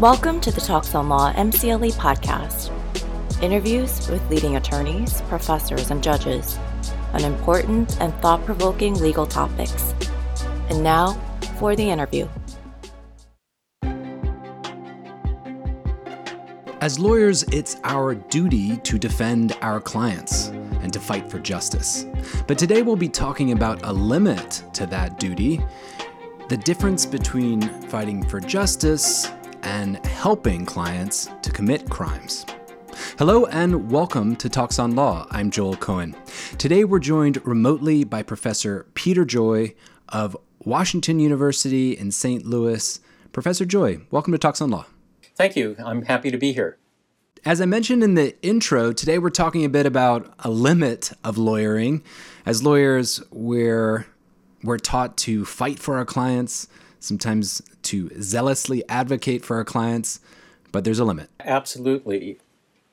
Welcome to the Talks on Law MCLE podcast. Interviews with leading attorneys, professors, and judges on important and thought provoking legal topics. And now for the interview. As lawyers, it's our duty to defend our clients and to fight for justice. But today we'll be talking about a limit to that duty the difference between fighting for justice and helping clients to commit crimes. Hello and welcome to Talks on Law. I'm Joel Cohen. Today we're joined remotely by Professor Peter Joy of Washington University in St. Louis. Professor Joy, welcome to Talks on Law. Thank you. I'm happy to be here. As I mentioned in the intro, today we're talking a bit about a limit of lawyering. As lawyers, we're, we're taught to fight for our clients, sometimes to zealously advocate for our clients, but there's a limit. Absolutely.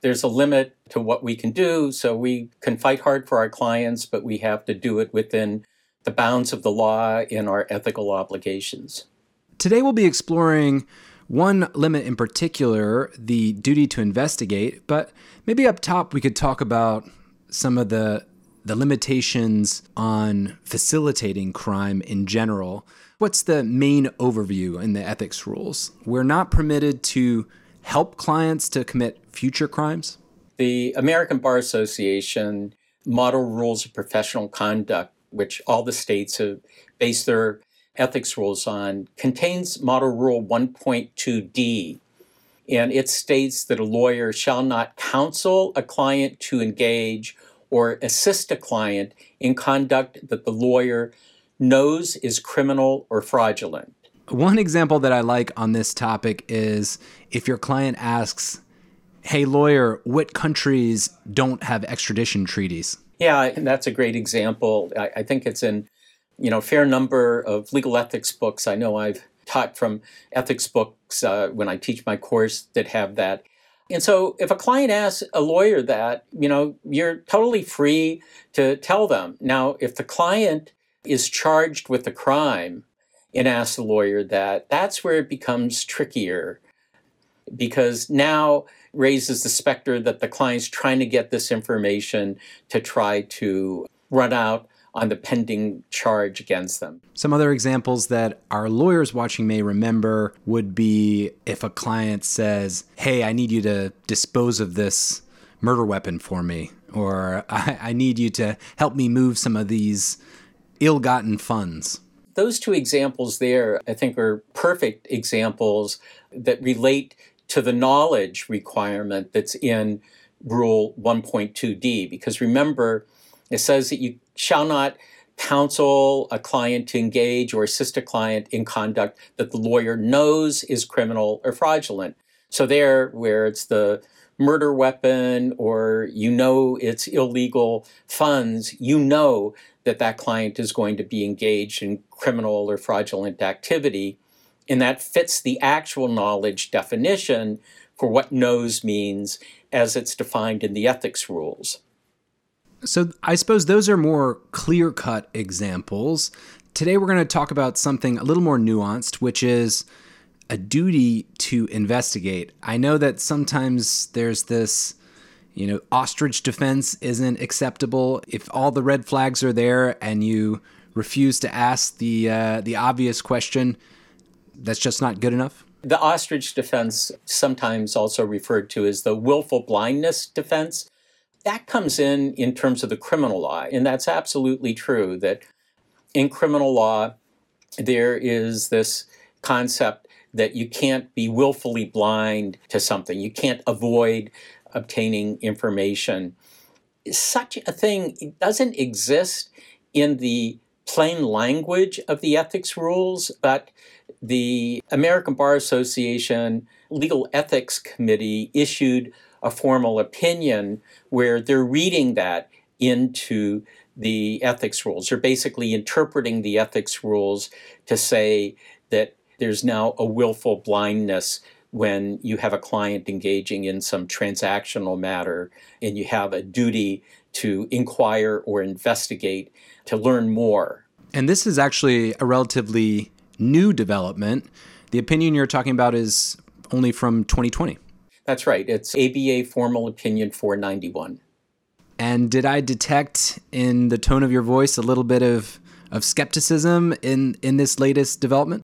There's a limit to what we can do, so we can fight hard for our clients, but we have to do it within the bounds of the law and our ethical obligations. Today we'll be exploring one limit in particular, the duty to investigate, but maybe up top we could talk about some of the the limitations on facilitating crime in general. What's the main overview in the ethics rules? We're not permitted to help clients to commit future crimes. The American Bar Association model rules of professional conduct, which all the states have based their ethics rules on contains Model Rule 1.2d, and it states that a lawyer shall not counsel a client to engage or assist a client in conduct that the lawyer knows is criminal or fraudulent. One example that I like on this topic is if your client asks, Hey, lawyer, what countries don't have extradition treaties? Yeah, that's a great example. I, I think it's in you know, fair number of legal ethics books. I know I've taught from ethics books uh, when I teach my course that have that. And so if a client asks a lawyer that, you know, you're totally free to tell them. Now, if the client is charged with a crime and asks the lawyer that, that's where it becomes trickier because now raises the specter that the client's trying to get this information to try to run out on the pending charge against them. Some other examples that our lawyers watching may remember would be if a client says, Hey, I need you to dispose of this murder weapon for me, or I, I need you to help me move some of these ill gotten funds. Those two examples there, I think, are perfect examples that relate to the knowledge requirement that's in Rule 1.2d. Because remember, it says that you shall not counsel a client to engage or assist a client in conduct that the lawyer knows is criminal or fraudulent. So there, where it's the murder weapon or you know it's illegal funds, you know that that client is going to be engaged in criminal or fraudulent activity. And that fits the actual knowledge definition for what knows means as it's defined in the ethics rules. So I suppose those are more clear cut examples. Today we're going to talk about something a little more nuanced, which is a duty to investigate. I know that sometimes there's this, you know, ostrich defense isn't acceptable. If all the red flags are there and you refuse to ask the uh, the obvious question, that's just not good enough. The ostrich defense, sometimes also referred to as the willful blindness defense, that comes in in terms of the criminal law. And that's absolutely true that in criminal law, there is this concept that you can't be willfully blind to something, you can't avoid obtaining information. Such a thing doesn't exist in the plain language of the ethics rules, but the American Bar Association Legal Ethics Committee issued a formal opinion where they're reading that into the ethics rules. They're basically interpreting the ethics rules to say that there's now a willful blindness when you have a client engaging in some transactional matter and you have a duty to inquire or investigate to learn more. And this is actually a relatively new development. The opinion you're talking about is only from 2020. That's right. It's ABA Formal Opinion 491. And did I detect in the tone of your voice a little bit of, of skepticism in, in this latest development?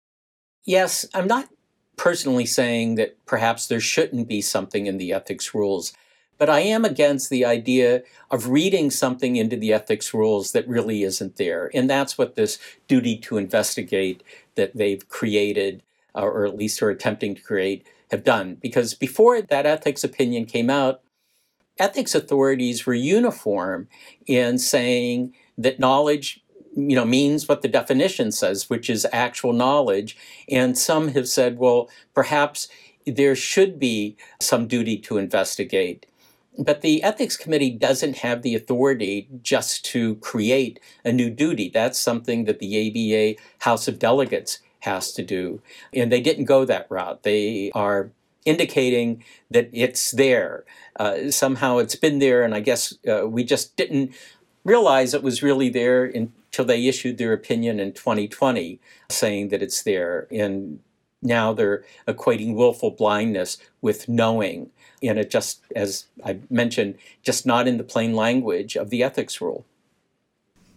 Yes, I'm not personally saying that perhaps there shouldn't be something in the ethics rules, but I am against the idea of reading something into the ethics rules that really isn't there. And that's what this duty to investigate that they've created, or at least are attempting to create, have done. Because before that ethics opinion came out, ethics authorities were uniform in saying that knowledge you know means what the definition says which is actual knowledge. And some have said well perhaps there should be some duty to investigate. But the ethics committee doesn't have the authority just to create a new duty. That's something that the ABA House of Delegates has to do. And they didn't go that route. They are indicating that it's there. Uh, somehow it's been there, and I guess uh, we just didn't realize it was really there until they issued their opinion in 2020 saying that it's there. And now they're equating willful blindness with knowing. And it just, as I mentioned, just not in the plain language of the ethics rule.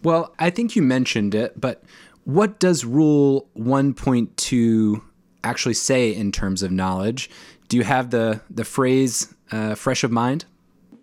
Well, I think you mentioned it, but what does Rule 1.2 actually say in terms of knowledge? Do you have the the phrase uh, fresh of mind?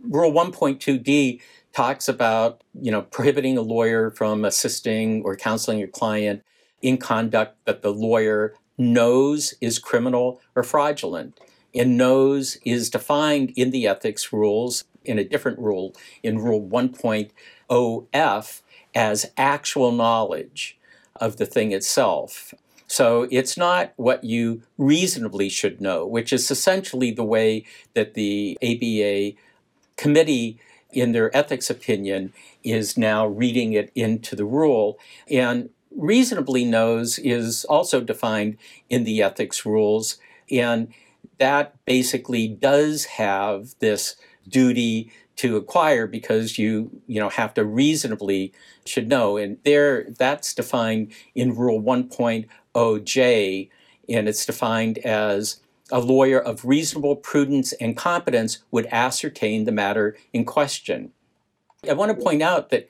Rule 1.2d talks about you know prohibiting a lawyer from assisting or counseling a client in conduct that the lawyer knows is criminal or fraudulent. And knows is defined in the ethics rules in a different rule, in Rule 1.0f, as actual knowledge of the thing itself. So it's not what you reasonably should know, which is essentially the way that the ABA committee, in their ethics opinion, is now reading it into the rule. And reasonably knows is also defined in the ethics rules. And that basically does have this duty to acquire because you you know have to reasonably should know and there that's defined in rule 1.0j and it's defined as a lawyer of reasonable prudence and competence would ascertain the matter in question i want to point out that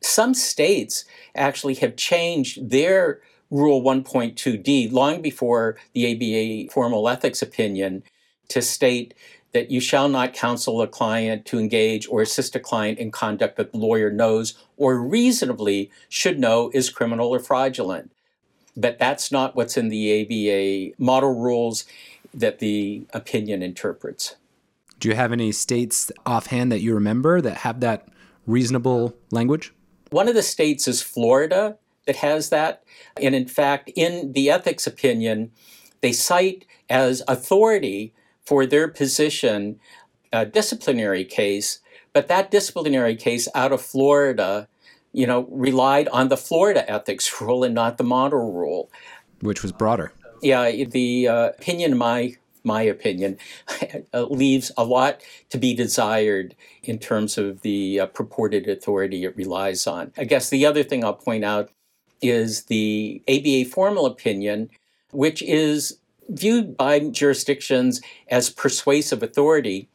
some states actually have changed their rule 1.2d long before the aba formal ethics opinion to state that you shall not counsel a client to engage or assist a client in conduct that the lawyer knows or reasonably should know is criminal or fraudulent. But that's not what's in the ABA model rules that the opinion interprets. Do you have any states offhand that you remember that have that reasonable language? One of the states is Florida that has that. And in fact, in the ethics opinion, they cite as authority for their position a disciplinary case, but that disciplinary case out of Florida, you know, relied on the Florida ethics rule and not the model rule, which was broader. Yeah, the uh, opinion, my my opinion, leaves a lot to be desired in terms of the uh, purported authority it relies on. I guess the other thing I'll point out is the ABA formal opinion, which is viewed by jurisdictions as persuasive authority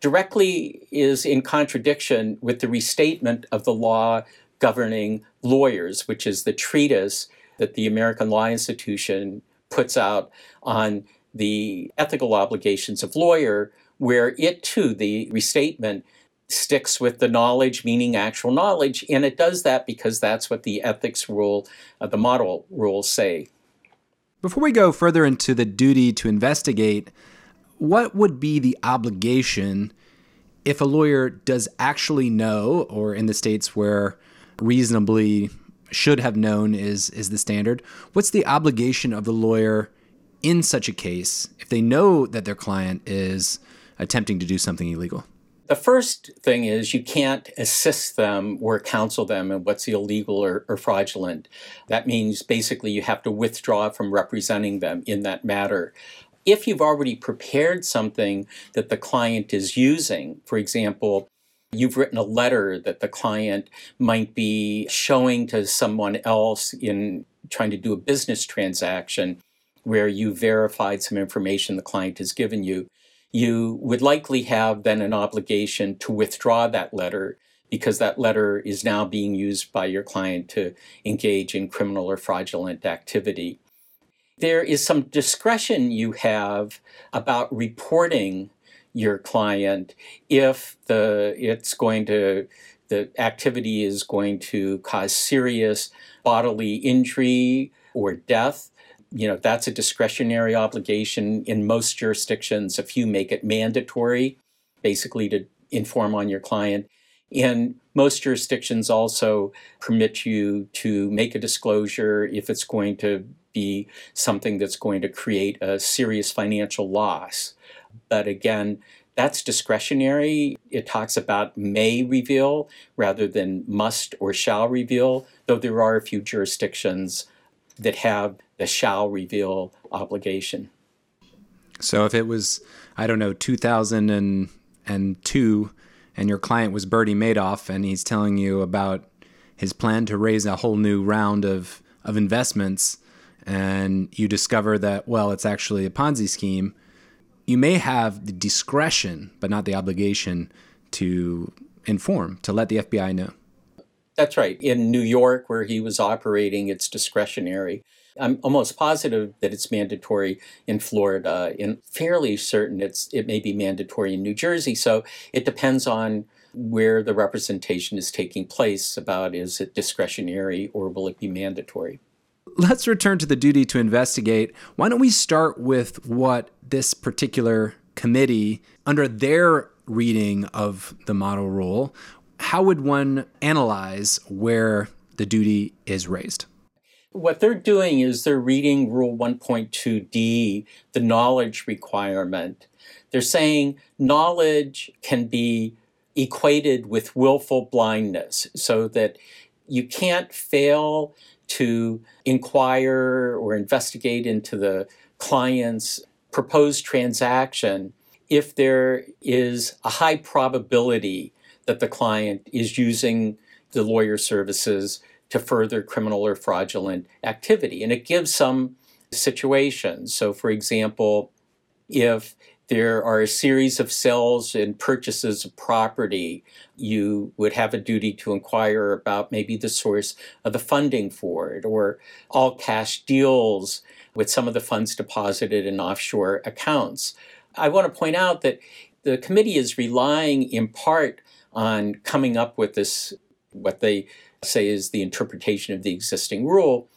directly is in contradiction with the restatement of the law governing lawyers, which is the treatise that the American Law Institution puts out on the ethical obligations of lawyer, where it too, the restatement, sticks with the knowledge, meaning actual knowledge, and it does that because that's what the ethics rule, uh, the model rules say. Before we go further into the duty to investigate, what would be the obligation if a lawyer does actually know, or in the states where reasonably should have known is is the standard, what's the obligation of the lawyer in such a case if they know that their client is attempting to do something illegal? The first thing is you can't assist them or counsel them in what's illegal or, or, fraudulent. That means basically you have to withdraw from representing them in that matter. If you've already prepared something that the client is using, for example, you've written a letter that the client might be showing to someone else in trying to do a business transaction, where you verified some information the client has given you, you would likely have then an obligation to withdraw that letter because that letter is now being used by your client to engage in criminal or fraudulent activity. There is some discretion you have about reporting your client if the it's going to the activity is going to cause serious bodily injury or death you know that's a discretionary obligation in most jurisdictions if you make it mandatory basically to inform on your client. And most jurisdictions also permit you to make a disclosure if it's going to be something that's going to create a serious financial loss but again that's discretionary. It talks about may reveal rather than must or shall reveal, though there are a few jurisdictions that have the shall reveal obligation. So if it was, I don't know, 2002 and your client was Bernie Madoff and he's telling you about his plan to raise a whole new round of, of investments and you discover that, well, it's actually a Ponzi scheme – you may have the discretion, but not the obligation to inform, to let the FBI know. That's right. In New York, where he was operating, it's discretionary. I'm almost positive that it's mandatory in Florida, and fairly certain it's it may be mandatory in New Jersey. So it depends on where the representation is taking place about is it discretionary or will it be mandatory let's return to the duty to investigate. Why don't we start with what this particular committee, under their reading of the model rule, how would one analyze where the duty is raised? What they're doing is they're reading Rule 1.2d, the knowledge requirement. They're saying knowledge can be equated with willful blindness so that you can't fail to inquire or investigate into the client's proposed transaction if there is a high probability that the client is using the lawyer services to further criminal or fraudulent activity. And it gives some situations. So, for example, if there are a series of sales and purchases of property. You would have a duty to inquire about maybe the source of the funding for it, or all cash deals with some of the funds deposited in offshore accounts. I want to point out that the committee is relying in part on coming up with this, what they say is the interpretation of the existing rule,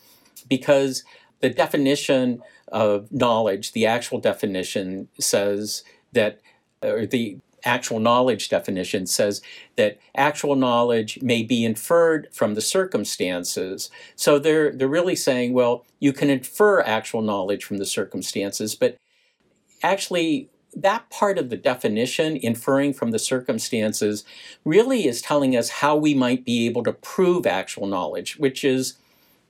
because the definition of knowledge, the actual definition says that, or the actual knowledge definition says that actual knowledge may be inferred from the circumstances. So they're they're really saying, well, you can infer actual knowledge from the circumstances, but actually that part of the definition, inferring from the circumstances, really is telling us how we might be able to prove actual knowledge, which is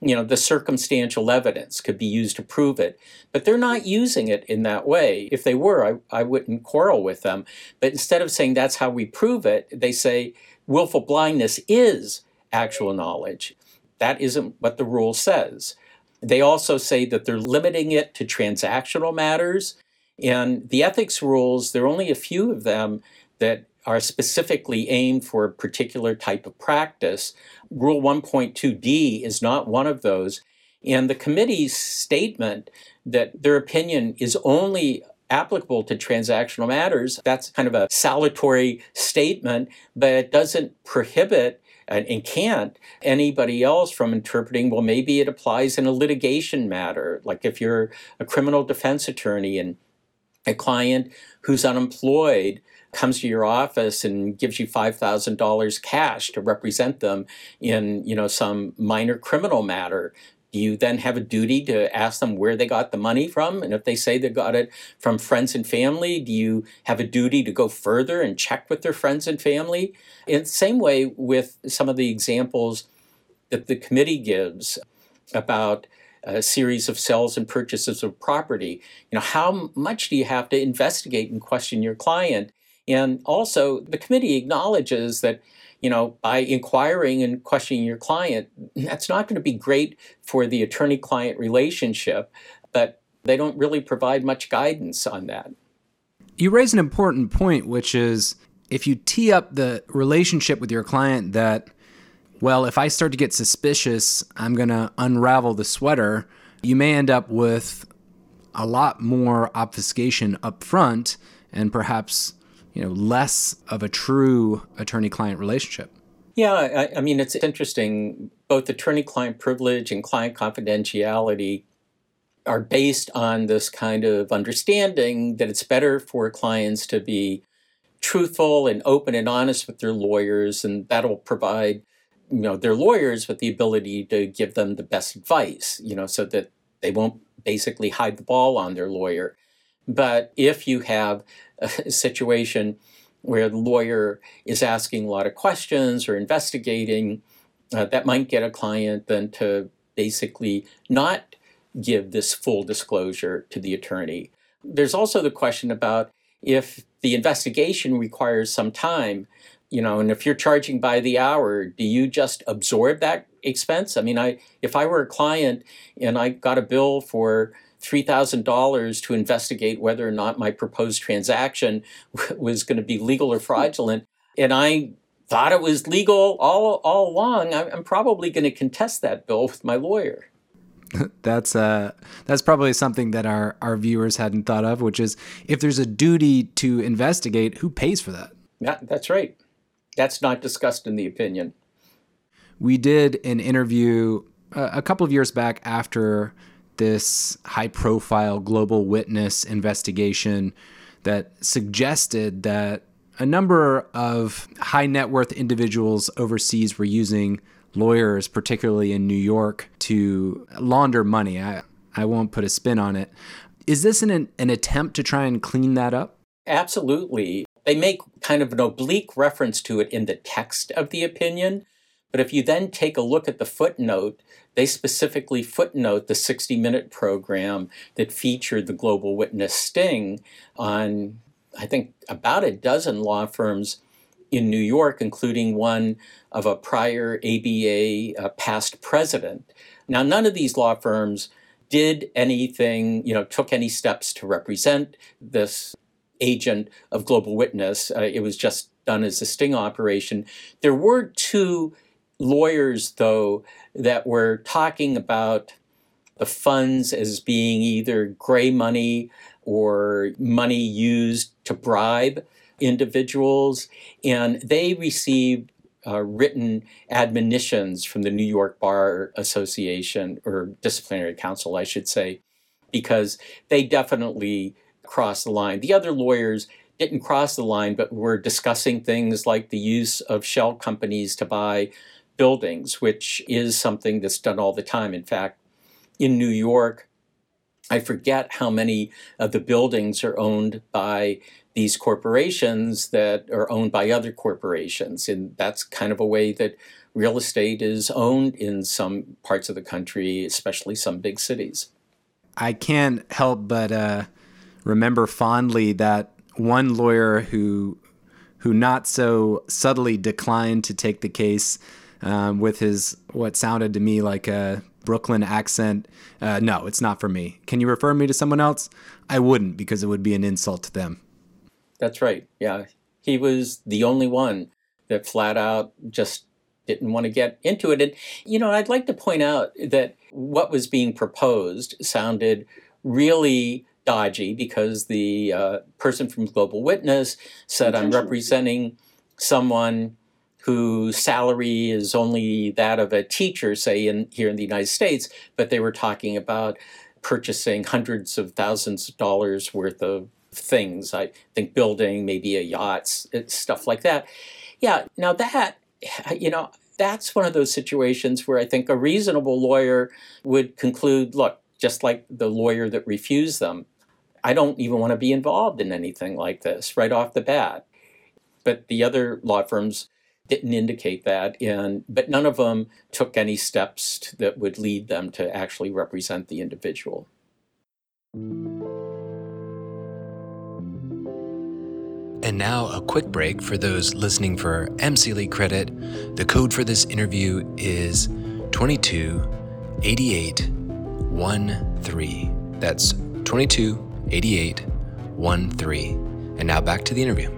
you know, the circumstantial evidence could be used to prove it. But they're not using it in that way. If they were, I, I wouldn't quarrel with them. But instead of saying that's how we prove it, they say willful blindness is actual knowledge. That isn't what the rule says. They also say that they're limiting it to transactional matters. And the ethics rules, there are only a few of them that are specifically aimed for a particular type of practice. Rule 1.2d is not one of those. And the committee's statement that their opinion is only applicable to transactional matters, that's kind of a salutary statement, but it doesn't prohibit and, can't anybody else from interpreting, well, maybe it applies in a litigation matter. Like if you're a criminal defense attorney and a client who's unemployed comes to your office and gives you $5,000 cash to represent them in, you know, some minor criminal matter, do you then have a duty to ask them where they got the money from? And if they say they got it from friends and family, do you have a duty to go further and check with their friends and family? In the same way with some of the examples that the committee gives about a series of sales and purchases of property. You know, how much do you have to investigate and question your client and also, the committee acknowledges that, you know, by inquiring and questioning your client, that's not going to be great for the attorney client relationship. But they don't really provide much guidance on that. You raise an important point, which is if you tee up the relationship with your client that, well, if I start to get suspicious, I'm going to unravel the sweater, you may end up with a lot more obfuscation up front and perhaps you know less of a true attorney client relationship. Yeah I, I, mean it's interesting. Both attorney client privilege and client confidentiality are based on this kind of understanding that it's better for clients to be truthful and open and honest with their lawyers and that'll provide you know their lawyers with the ability to give them the best advice you know so that they won't basically hide the ball on their lawyer but if you have a situation where the lawyer is asking a lot of questions or investigating, uh, that might get a client then to basically not give this full disclosure to the attorney. There's also the question about if the investigation requires some time, you know, and if you're charging by the hour, do you just absorb that expense? I mean, I if I were a client and I got a bill for $3,000 to investigate whether or not my proposed transaction was going to be legal or fraudulent. And I thought it was legal all, all along. I'm probably going to contest that bill with my lawyer. that's uh that's probably something that our our viewers hadn't thought of which is if there's a duty to investigate who pays for that yeah that's right that's not discussed in the opinion we did an interview uh, a couple of years back after this high profile global witness investigation that suggested that a number of high net worth individuals overseas were using lawyers, particularly in New York, to launder money. I, I won't put a spin on it. Is this an, an attempt to try and clean that up? Absolutely. They make kind of an oblique reference to it in the text of the opinion. But if you then take a look at the footnote, they specifically footnote the 60 minute program that featured the Global Witness sting on, I think, about a dozen law firms in New York, including one of a prior ABA uh, past president. Now, none of these law firms did anything, you know, took any steps to represent this agent of Global Witness. Uh, it was just done as a sting operation. There were two lawyers, though, that were talking about the funds as being either gray money or money used to bribe individuals. And they received uh, written admonitions from the New York Bar Association, or Disciplinary Council, I should say, because they definitely crossed the line. The other lawyers didn't cross the line, but were discussing things like the use of shell companies to buy buildings, which is something that's done all the time. In fact, in New York, I forget how many of the buildings are owned by these corporations that are owned by other corporations. And that's kind of a way that real estate is owned in some parts of the country, especially some big cities. I can't help but uh, remember fondly that one lawyer who who not so subtly declined to take the case um, with his what sounded to me like a Brooklyn accent. Uh, no, it's not for me. Can you refer me to someone else? I wouldn't because it would be an insult to them. That's right. Yeah. He was the only one that flat out just didn't want to get into it. And, you know, I'd like to point out that what was being proposed sounded really dodgy because the uh, person from Global Witness said, I'm representing someone whose salary is only that of a teacher, say in here in the United States, but they were talking about purchasing hundreds of thousands of dollars worth of things. I think building, maybe a yacht, stuff like that. Yeah, now that, you know, that's one of those situations where I think a reasonable lawyer would conclude look, just like the lawyer that refused them, I don't even want to be involved in anything like this right off the bat. But the other law firms didn't indicate that, and but none of them took any steps to, that would lead them to actually represent the individual. And now a quick break for those listening for MCLE credit. The code for this interview is 228813. That's 22 88 13. And now back to the interview.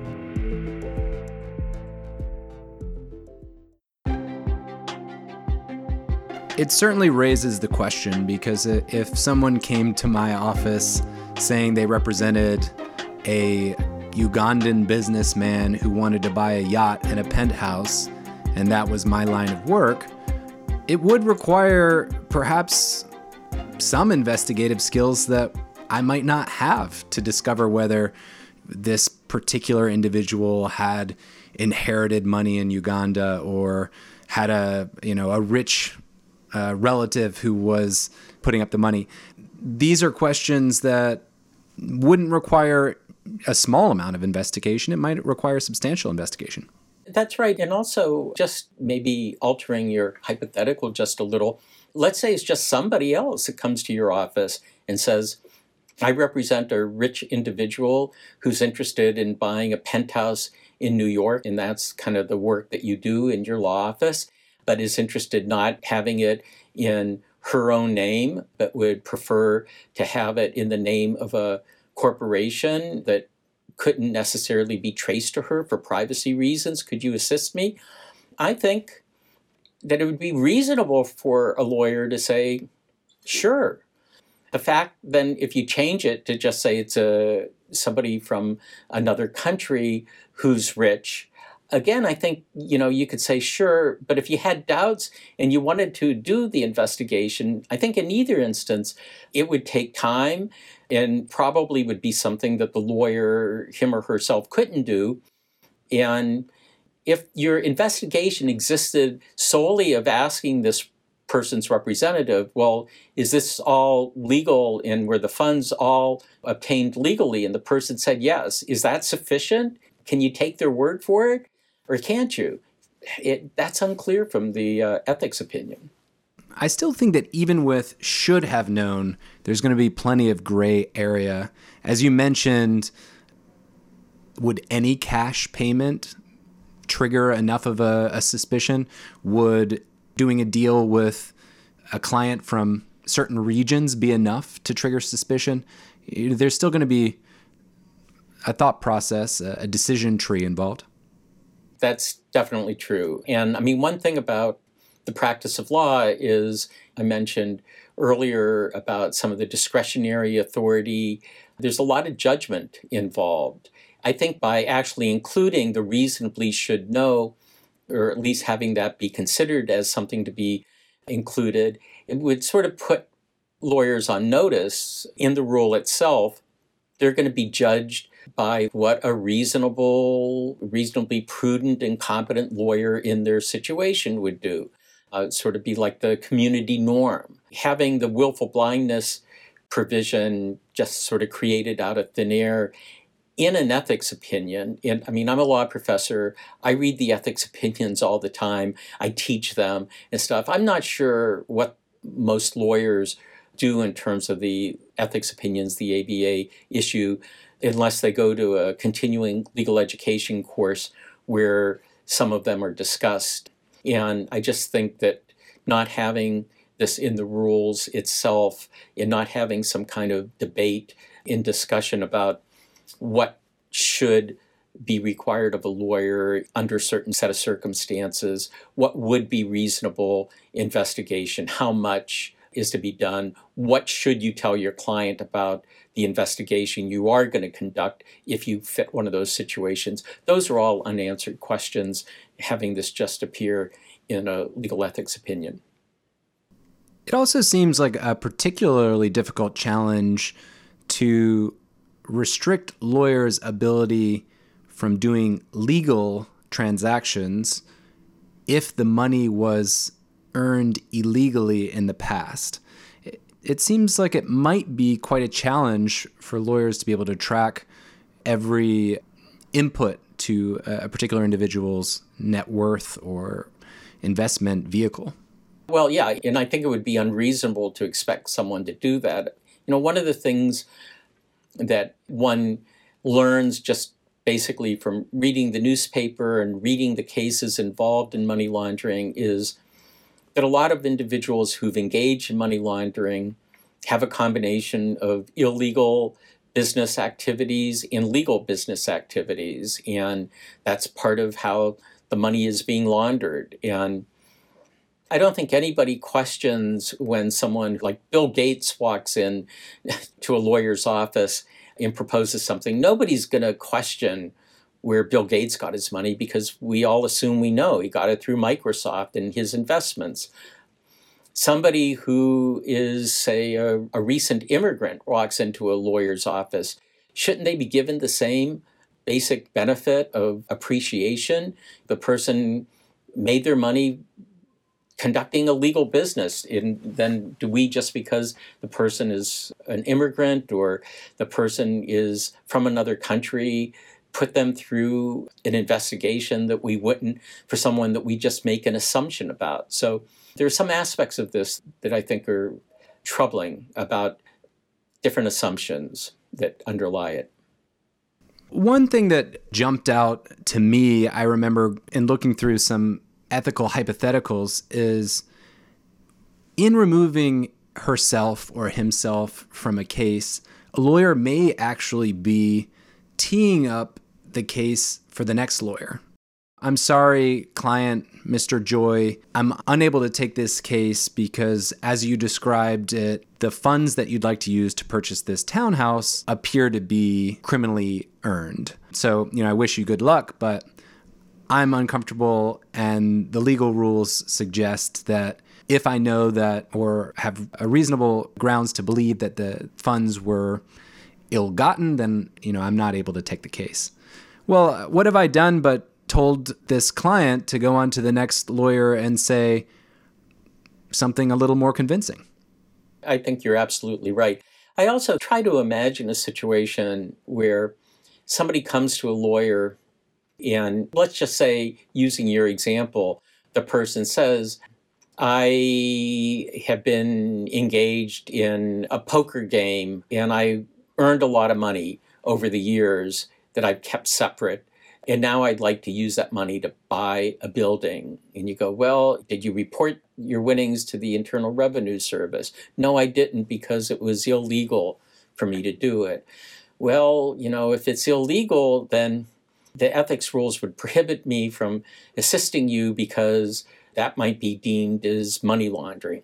It certainly raises the question because if someone came to my office saying they represented a Ugandan businessman who wanted to buy a yacht and a penthouse, and that was my line of work, it would require perhaps some investigative skills that I might not have to discover whether this particular individual had inherited money in Uganda or had a you know a rich uh, relative who was putting up the money. These are questions that wouldn't require a small amount of investigation. It might require substantial investigation. That's right. And also, just maybe altering your hypothetical just a little. Let's say it's just somebody else that comes to your office and says, I represent a rich individual who's interested in buying a penthouse in New York, and that's kind of the work that you do in your law office, but is interested not having it in her own name, but would prefer to have it in the name of a corporation that couldn't necessarily be traced to her for privacy reasons. Could you assist me? I think that it would be reasonable for a lawyer to say, sure. The fact then, if you change it to just say it's a somebody from another country who's rich, again, I think you know you could say sure, but if you had doubts and you wanted to do the investigation, I think in either instance it would take time and probably would be something that the lawyer, him or herself, couldn't do. And if your investigation existed solely of asking this person's representative, well, is this all legal and were the funds all obtained legally? And the person said yes. Is that sufficient? Can you take their word for it or can't you? It, that's unclear from the uh, ethics opinion. I still think that even with should have known, there's going to be plenty of gray area. As you mentioned, would any cash payment trigger enough of a, a suspicion? Would doing a deal with a client from certain regions be enough to trigger suspicion? There's still going to be a thought process, a decision tree involved. That's definitely true. And I mean, one thing about the practice of law is I mentioned earlier about some of the discretionary authority. There's a lot of judgment involved. I think by actually including the reasonably should know, or at least having that be considered as something to be included, it would sort of put lawyers on notice in the rule itself. They're going to be judged by what a reasonable, reasonably prudent and competent lawyer in their situation would do uh, sort of be like the community norm. Having the willful blindness provision just sort of created out of thin air in an ethics opinion, and I mean, I'm a law professor. I read the ethics opinions all the time. I teach them and stuff. I'm not sure what most lawyers do in terms of the ethics opinions the ABA issue, unless they go to a continuing legal education course where some of them are discussed. And I just think that not having this in the rules itself and not having some kind of debate in discussion about what should be required of a lawyer under certain set of circumstances, what would be reasonable investigation, how much is to be done, what should you tell your client about the investigation you are going to conduct if you fit one of those situations. Those are all unanswered questions, having this just appear in a legal ethics opinion. It also seems like a particularly difficult challenge to restrict lawyers' ability from doing legal transactions if the money was earned illegally in the past. It seems like it might be quite a challenge for lawyers to be able to track every input to a particular individual's net worth or investment vehicle. Well, yeah, and I think it would be unreasonable to expect someone to do that. You know, one of the things that one learns just basically from reading the newspaper and reading the cases involved in money laundering is that a lot of individuals who've engaged in money laundering have a combination of illegal business activities and legal business activities. And that's part of how the money is being laundered. And I don't think anybody questions when someone like Bill Gates walks in to a lawyer's office and proposes something. Nobody's going to question where Bill Gates got his money because we all assume we know he got it through Microsoft and his investments. Somebody who is, say, a, a recent immigrant walks into a lawyer's office, shouldn't they be given the same basic benefit of appreciation? The person made their money conducting a legal business and then do we just because the person is an immigrant or the person is from another country put them through an investigation that we wouldn't for someone that we just make an assumption about. So there are some aspects of this that I think are troubling about different assumptions that underlie it. One thing that jumped out to me, I remember in looking through some ethical hypotheticals, is in removing herself or himself from a case, a lawyer may actually be teeing up the case for the next lawyer. I'm sorry, client Mr. Joy. I'm unable to take this case because, as you described it, the funds that you'd like to use to purchase this townhouse appear to be criminally earned. So, you know, I wish you good luck, but I'm uncomfortable, and the legal rules suggest that if I know that or have a reasonable grounds to believe that the funds were ill gotten, then, you know, I'm not able to take the case well, what have I done but told this client to go on to the next lawyer and say something a little more convincing? I think you're absolutely right. I also try to imagine a situation where somebody comes to a lawyer and let's just say, using your example, the person says, I have been engaged in a poker game and I earned a lot of money over the years that I've kept separate. And now I'd like to use that money to buy a building. And you go, well, did you report your winnings to the Internal Revenue Service? No, I didn't because it was illegal for me to do it. Well, you know, if it's illegal, then the ethics rules would prohibit me from assisting you because that might be deemed as money laundering.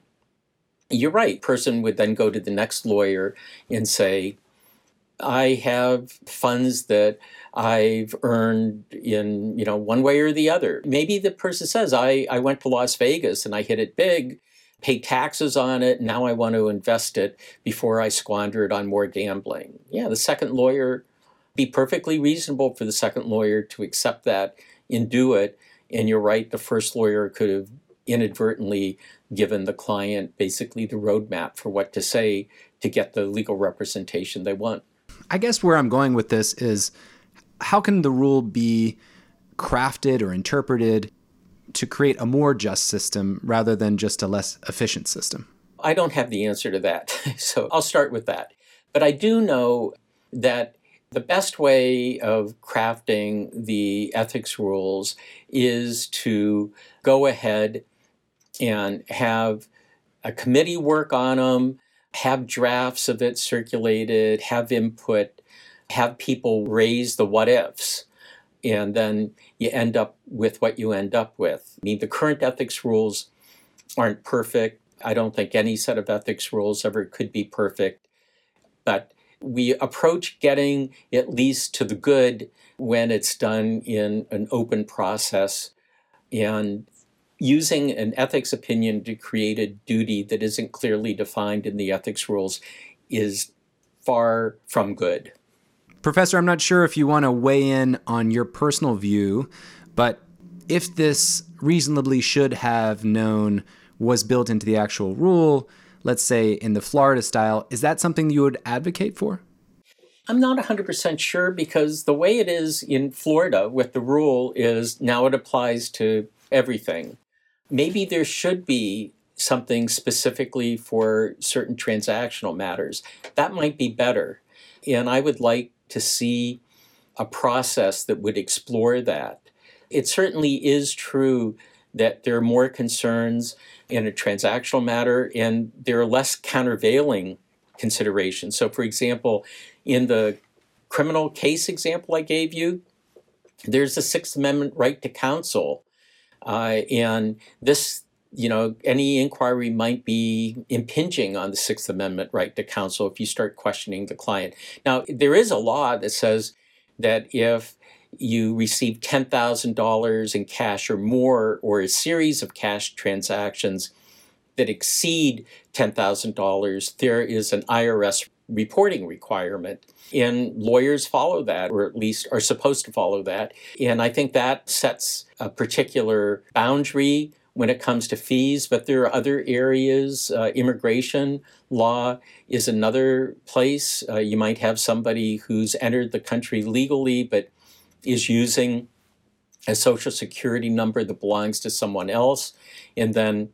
You're right. Person would then go to the next lawyer and say, I have funds that I've earned in, you know, one way or the other. Maybe the person says, I, I went to Las Vegas and I hit it big, paid taxes on it, now I want to invest it before I squander it on more gambling. Yeah, the second lawyer, be perfectly reasonable for the second lawyer to accept that and do it. And you're right, the first lawyer could have inadvertently given the client basically the roadmap for what to say to get the legal representation they want. I guess where I'm going with this is how can the rule be crafted or interpreted to create a more just system rather than just a less efficient system? I don't have the answer to that. so I'll start with that. But I do know that the best way of crafting the ethics rules is to go ahead and have a committee work on them have drafts of it circulated, have input, have people raise the what ifs, and then you end up with what you end up with. I mean, the current ethics rules aren't perfect. I don't think any set of ethics rules ever could be perfect. But we approach getting at least to the good when it's done in an open process. And using an ethics opinion to create a duty that isn't clearly defined in the ethics rules is far from good. Professor, I'm not sure if you want to weigh in on your personal view, but if this reasonably should have known was built into the actual rule, let's say in the Florida style, is that something you would advocate for? I'm not 100% sure because the way it is in Florida with the rule is now it applies to everything maybe there should be something specifically for certain transactional matters. That might be better. And I would like to see a process that would explore that. It certainly is true that there are more concerns in a transactional matter and there are less countervailing considerations. So, for example, in the criminal case example I gave you, there's a Sixth Amendment right to counsel. Uh, and this, you know, any inquiry might be impinging on the Sixth Amendment right to counsel if you start questioning the client. Now, there is a law that says that if you receive $10,000 in cash or more, or a series of cash transactions that exceed $10,000, there is an IRS reporting requirement. And lawyers follow that, or at least are supposed to follow that. And I think that sets a particular boundary when it comes to fees, but there are other areas. Uh, immigration law is another place. Uh, you might have somebody who's entered the country legally but is using a social security number that belongs to someone else, and then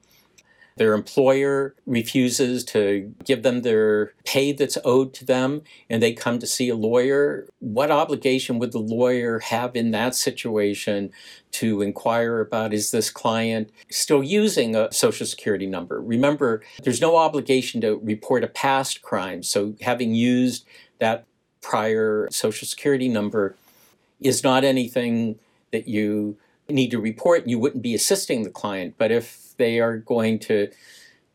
their employer refuses to give them their pay that's owed to them and they come to see a lawyer. What obligation would the lawyer have in that situation to inquire about is this client still using a social security number? Remember, there's no obligation to report a past crime. So having used that prior social security number is not anything that you need to report. You wouldn't be assisting the client. But if they are going to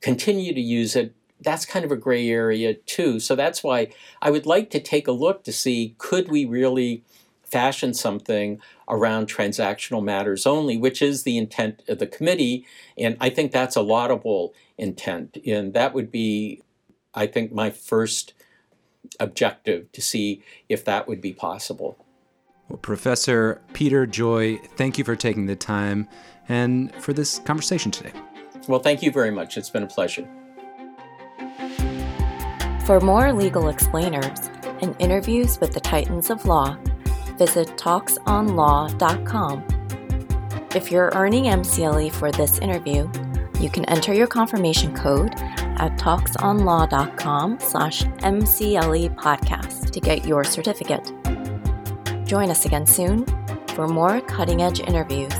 continue to use it, that's kind of a gray area too. So that's why I would like to take a look to see could we really fashion something around transactional matters only, which is the intent of the committee. And I think that's a laudable intent. And that would be, I think, my first objective to see if that would be possible. Well, Professor Peter Joy, thank you for taking the time and for this conversation today. Well, thank you very much. It's been a pleasure. For more legal explainers and interviews with the titans of law, visit talksonlaw.com. If you're earning MCLE for this interview, you can enter your confirmation code at talksonlaw.com slash MCLE podcast to get your certificate. Join us again soon for more cutting edge interviews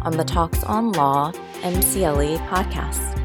on the Talks on Law MCLE podcast.